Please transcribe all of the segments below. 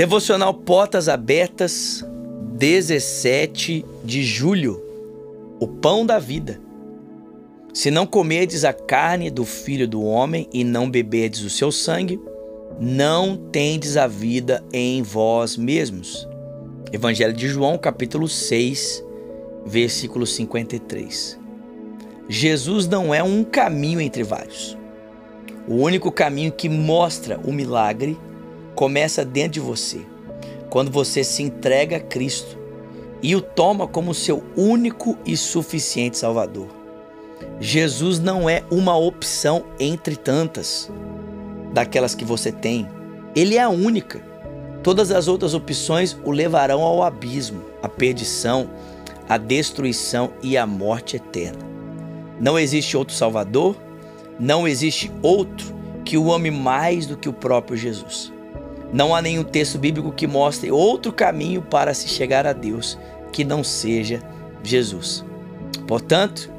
Devocional Portas Abertas, 17 de julho. O pão da vida. Se não comerdes a carne do filho do homem e não beberdes o seu sangue, não tendes a vida em vós mesmos. Evangelho de João, capítulo 6, versículo 53. Jesus não é um caminho entre vários. O único caminho que mostra o milagre começa dentro de você, quando você se entrega a Cristo e o toma como seu único e suficiente Salvador. Jesus não é uma opção entre tantas daquelas que você tem. Ele é a única. Todas as outras opções o levarão ao abismo, à perdição, à destruição e à morte eterna. Não existe outro Salvador, não existe outro que o ame mais do que o próprio Jesus. Não há nenhum texto bíblico que mostre outro caminho para se chegar a Deus que não seja Jesus. Portanto,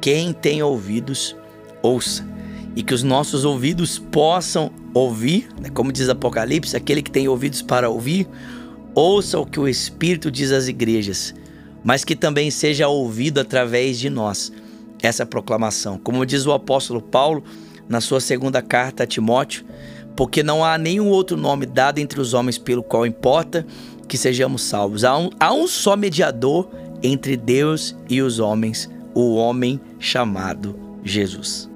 quem tem ouvidos, ouça. E que os nossos ouvidos possam ouvir, né? como diz Apocalipse, aquele que tem ouvidos para ouvir, ouça o que o Espírito diz às igrejas, mas que também seja ouvido através de nós essa proclamação. Como diz o apóstolo Paulo na sua segunda carta a Timóteo, porque não há nenhum outro nome dado entre os homens pelo qual importa que sejamos salvos. Há um, há um só mediador entre Deus e os homens, o homem chamado Jesus.